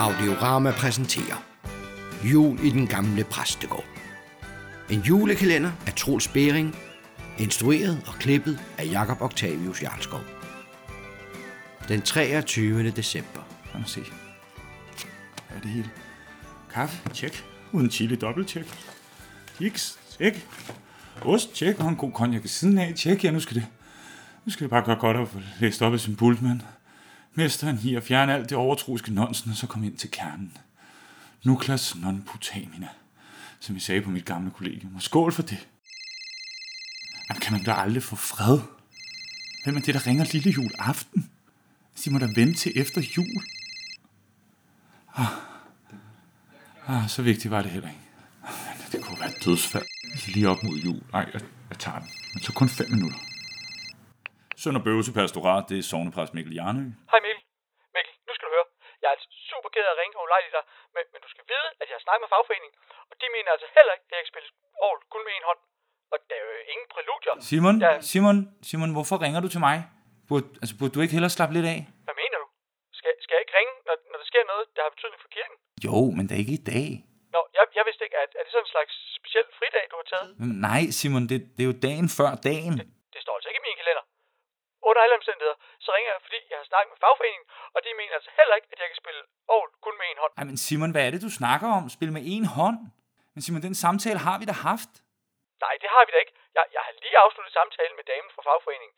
Audiorama præsenterer Jul i den gamle præstegård. En julekalender af Troels Bering, instrueret og klippet af Jakob Octavius Jarlskov. Den 23. december. Lad mig se. Er det hele? Kaffe, tjek. Uden chili, dobbelt tjek. Kiks, tjek. Ost, tjek. Og en god konjak ved siden af, tjek. Ja, nu skal det, nu skal det bare gøre godt at få læst op af sin mand. Mesteren i at fjerne alt det overtroiske nonsen, og så komme ind til kernen. Nuklas non putamina, som vi sagde på mit gamle kollegium. Og skål for det. Jamen, kan man da aldrig få fred? Hvem er det, der ringer lille jul aften? De må da vente til efter jul. Ah. Ah, så vigtigt var det heller ikke. Ah, det kunne være et dødsfald. Lige op mod jul. Nej, jeg, jeg tager den. Men så kun fem minutter. Sønder Bøvse Pastorat, det er sovnepræst Mikkel Jarnø. Hej Mikkel. Mikkel, nu skal du høre. Jeg er altså super ked af at ringe og ulejligt dig, men, men du skal vide, at jeg har snakket med fagforeningen, og de mener altså heller ikke, at jeg kan spille all kun med en hånd. Og der er jo ingen præludier. Simon, Ja. Simon, Simon, hvorfor ringer du til mig? Burde, altså, burde du ikke hellere slappe lidt af? Hvad mener du? Skal, skal jeg ikke ringe, når, når der sker noget, der har betydning for kirken? Jo, men det er ikke i dag. Nå, jeg, jeg vidste ikke, at er det sådan en slags speciel fridag, du har taget? Nej, Simon, det, det er jo dagen før dagen. Det står altså ikke i min kalender. Under alle omstændigheder, så ringer jeg, fordi jeg har snakket med fagforeningen, og de mener altså heller ikke, at jeg kan spille all kun med en hånd. Ej, men Simon, hvad er det, du snakker om? Spil med en hånd? Men Simon, den samtale har vi da haft. Nej, det har vi da ikke. Jeg, jeg har lige afsluttet samtalen med damen fra fagforeningen.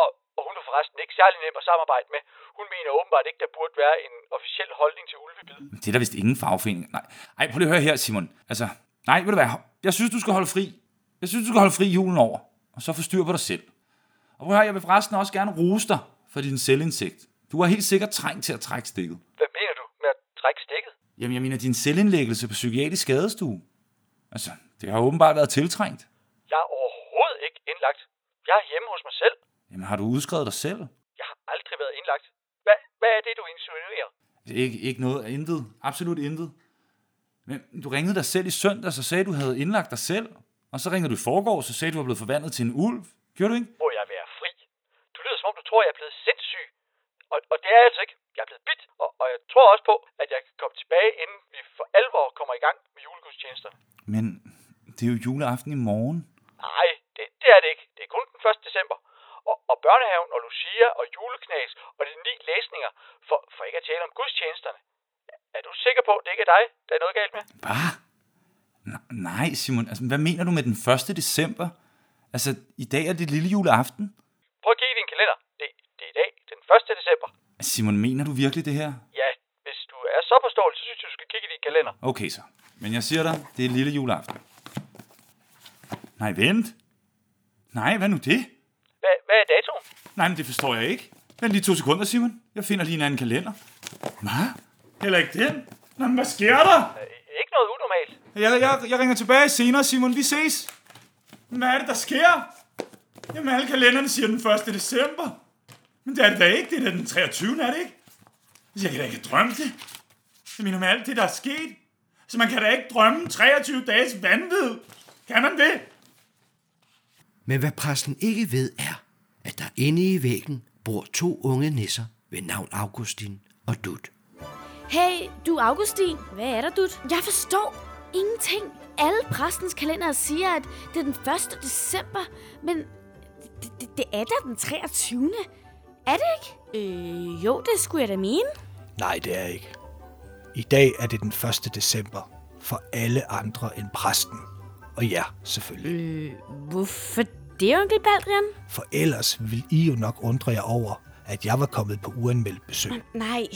Og, og hun er forresten ikke særlig nem at samarbejde med. Hun mener åbenbart ikke, der burde være en officiel holdning til ulvebid. Men det er der vist ingen fagforening. Nej, Ej, prøv lige at høre her, Simon. Altså, nej, ved du hvad? Jeg synes, du skal holde fri. Jeg synes, du skal holde fri julen over. Og så få styr på dig selv. Og prøv at høre, jeg vil forresten også gerne rose dig for din selvindsigt. Du har helt sikkert trængt til at trække stikket. Hvad mener du med at trække stikket? Jamen, jeg mener din selvindlæggelse på psykiatrisk skadestue. Altså, det har åbenbart været tiltrængt. Jeg er overhovedet ikke indlagt. Jeg er hjemme hos mig selv. Jamen, har du udskrevet dig selv? Jeg har aldrig været indlagt. Hvad, hvad er det, du insinuerer? Ikke, ikke noget, intet. Absolut intet. Men du ringede dig selv i søndag, så sagde du havde indlagt dig selv. Og så ringede du i forgår, så sagde du var blevet forvandlet til en ulv. Gjorde du ikke? Må jeg være fri? Du lyder som om, du tror, jeg er blevet sindssyg. Og, og det er jeg altså ikke. Jeg er blevet bit, og, og jeg tror også på, at jeg kan komme tilbage, inden vi for alvor kommer i gang med julegudstjenester. Men det er jo juleaften i morgen. Nej, det, det er det ikke. Det er kun den 1. december. Og, og børnehaven og Lucia og juleknas og de ni læsninger, for, for ikke at tale om gudstjenesterne. Er du sikker på, at det ikke er dig, der er noget galt med? Hvad? Nej, Simon. Altså, hvad mener du med den 1. december? Altså, i dag er det lille juleaften. Prøv at kigge i din kalender. Det, det er i dag, den 1. december. Simon, mener du virkelig det her? Ja, hvis du er så forståelig, så synes jeg, du skal kigge i din kalender. Okay så. Men jeg siger dig, det er lille juleaften. Nej, vent. Nej, hvad nu det? Hvad, hvad er datoen? Nej, men det forstår jeg ikke. Vent lige to sekunder, Simon. Jeg finder lige en anden kalender. Hvad? Heller ikke den? Nå, men hvad sker der? Øh, ikke noget unormalt. Jeg, jeg, jeg ringer tilbage senere, Simon. Vi ses. Hvad er det, der sker? Jamen, alle kalenderne siger den 1. december. Men det er det da ikke. Det er da den 23. er det ikke? Jeg kan da ikke drømme det. Jeg mener med alt det, der er sket. Så man kan da ikke drømme 23 dages vanvid. Kan man det? Men hvad præsten ikke ved er, at der inde i væggen bor to unge nisser ved navn Augustin og Dut. Hey, du Augustin. Hvad er der, Dut? Jeg forstår ingenting. Alle præstens kalender siger, at det er den 1. december, men det, det, det er da den 23. Er det ikke? Øh, jo, det skulle jeg da mene. Nej, det er ikke. I dag er det den 1. december for alle andre end præsten. Og ja, selvfølgelig. Hvorfor det, onkel Baldrian? For ellers vil I jo nok undre jer over, at jeg var kommet på uanmeldt besøg. Nej,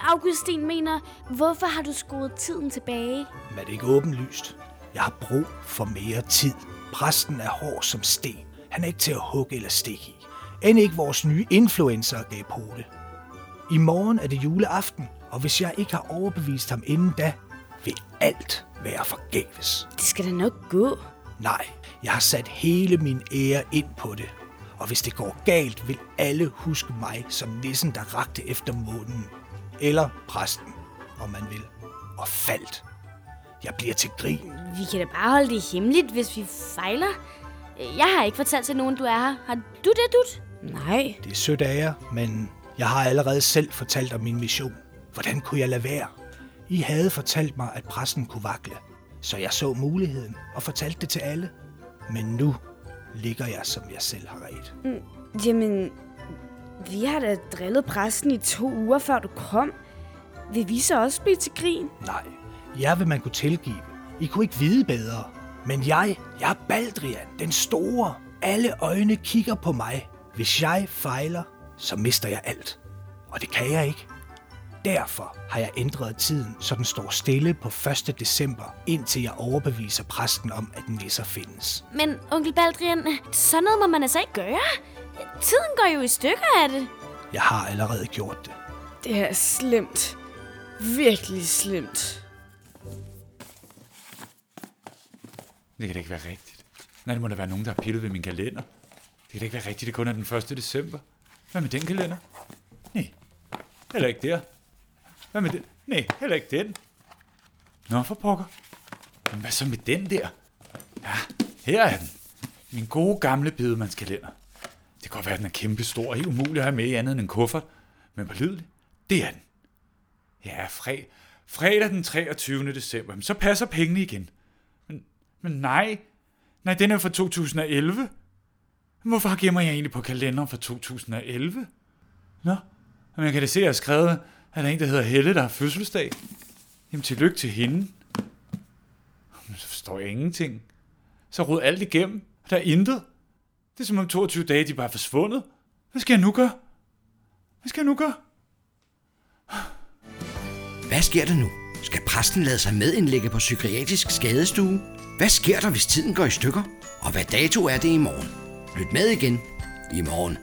Augustin mener, hvorfor har du skruet tiden tilbage? Men er det ikke åbenlyst? Jeg har brug for mere tid. Præsten er hård som sten. Han er ikke til at hugge eller stikke i. End ikke vores nye influencer gav på det. I morgen er det juleaften, og hvis jeg ikke har overbevist ham inden da, vil alt være forgæves. Det skal da nok gå. Nej, jeg har sat hele min ære ind på det. Og hvis det går galt, vil alle huske mig som nissen, der rakte efter månen. Eller præsten, om man vil. Og faldt. Jeg bliver til grin. Vi kan da bare holde det hemmeligt, hvis vi fejler. Jeg har ikke fortalt til nogen, du er her. Har du det, Dut? Nej. Det er sødt af jer, men jeg har allerede selv fortalt om min mission. Hvordan kunne jeg lade være? I havde fortalt mig, at præsten kunne vakle. Så jeg så muligheden og fortalte det til alle. Men nu ligger jeg, som jeg selv har ret. Jamen, vi har da drillet præsten i to uger, før du kom. Vil vi så også blive til grin? Nej, jeg vil man kunne tilgive. I kunne ikke vide bedre. Men jeg, jeg er Baldrian, den store. Alle øjne kigger på mig. Hvis jeg fejler, så mister jeg alt. Og det kan jeg ikke. Derfor har jeg ændret tiden, så den står stille på 1. december, indtil jeg overbeviser præsten om, at den nisser findes. Men onkel Baldrian, sådan noget må man altså ikke gøre. Tiden går jo i stykker af det. Jeg har allerede gjort det. Det er slemt. Virkelig slemt. Det kan da ikke være rigtigt. Nej, det må da være nogen, der har pillet ved min kalender. Det kan da ikke være rigtigt, det kun er den 1. december. Hvad med den kalender? Nej, heller ikke der. Hvad med den? Nej, heller ikke den. Nå, for pokker. Men hvad så med den der? Ja, her er den. Min gode gamle bedemandskalender. Det kan godt være, at den er kæmpe stor og helt umulig at have med i andet end en kuffert. Men pålidelig, det er den. Ja, fred, fredag den 23. december. Men så passer pengene igen. Men, nej. Nej, den er fra 2011. Hvorfor gemmer jeg egentlig på kalenderen fra 2011? Nå, men jeg kan da se, at jeg har skrevet, at der er en, der hedder Helle, der har fødselsdag. Jamen, tillykke til hende. Men så forstår jeg ingenting. Så rod alt igennem. Der er intet. Det er som om 22 dage, de bare er forsvundet. Hvad skal jeg nu gøre? Hvad skal jeg nu gøre? Hvad sker der nu? Skal præsten lade sig medindlægge på psykiatrisk skadestue? Hvad sker der, hvis tiden går i stykker? Og hvad dato er det i morgen? Lyt med igen i morgen.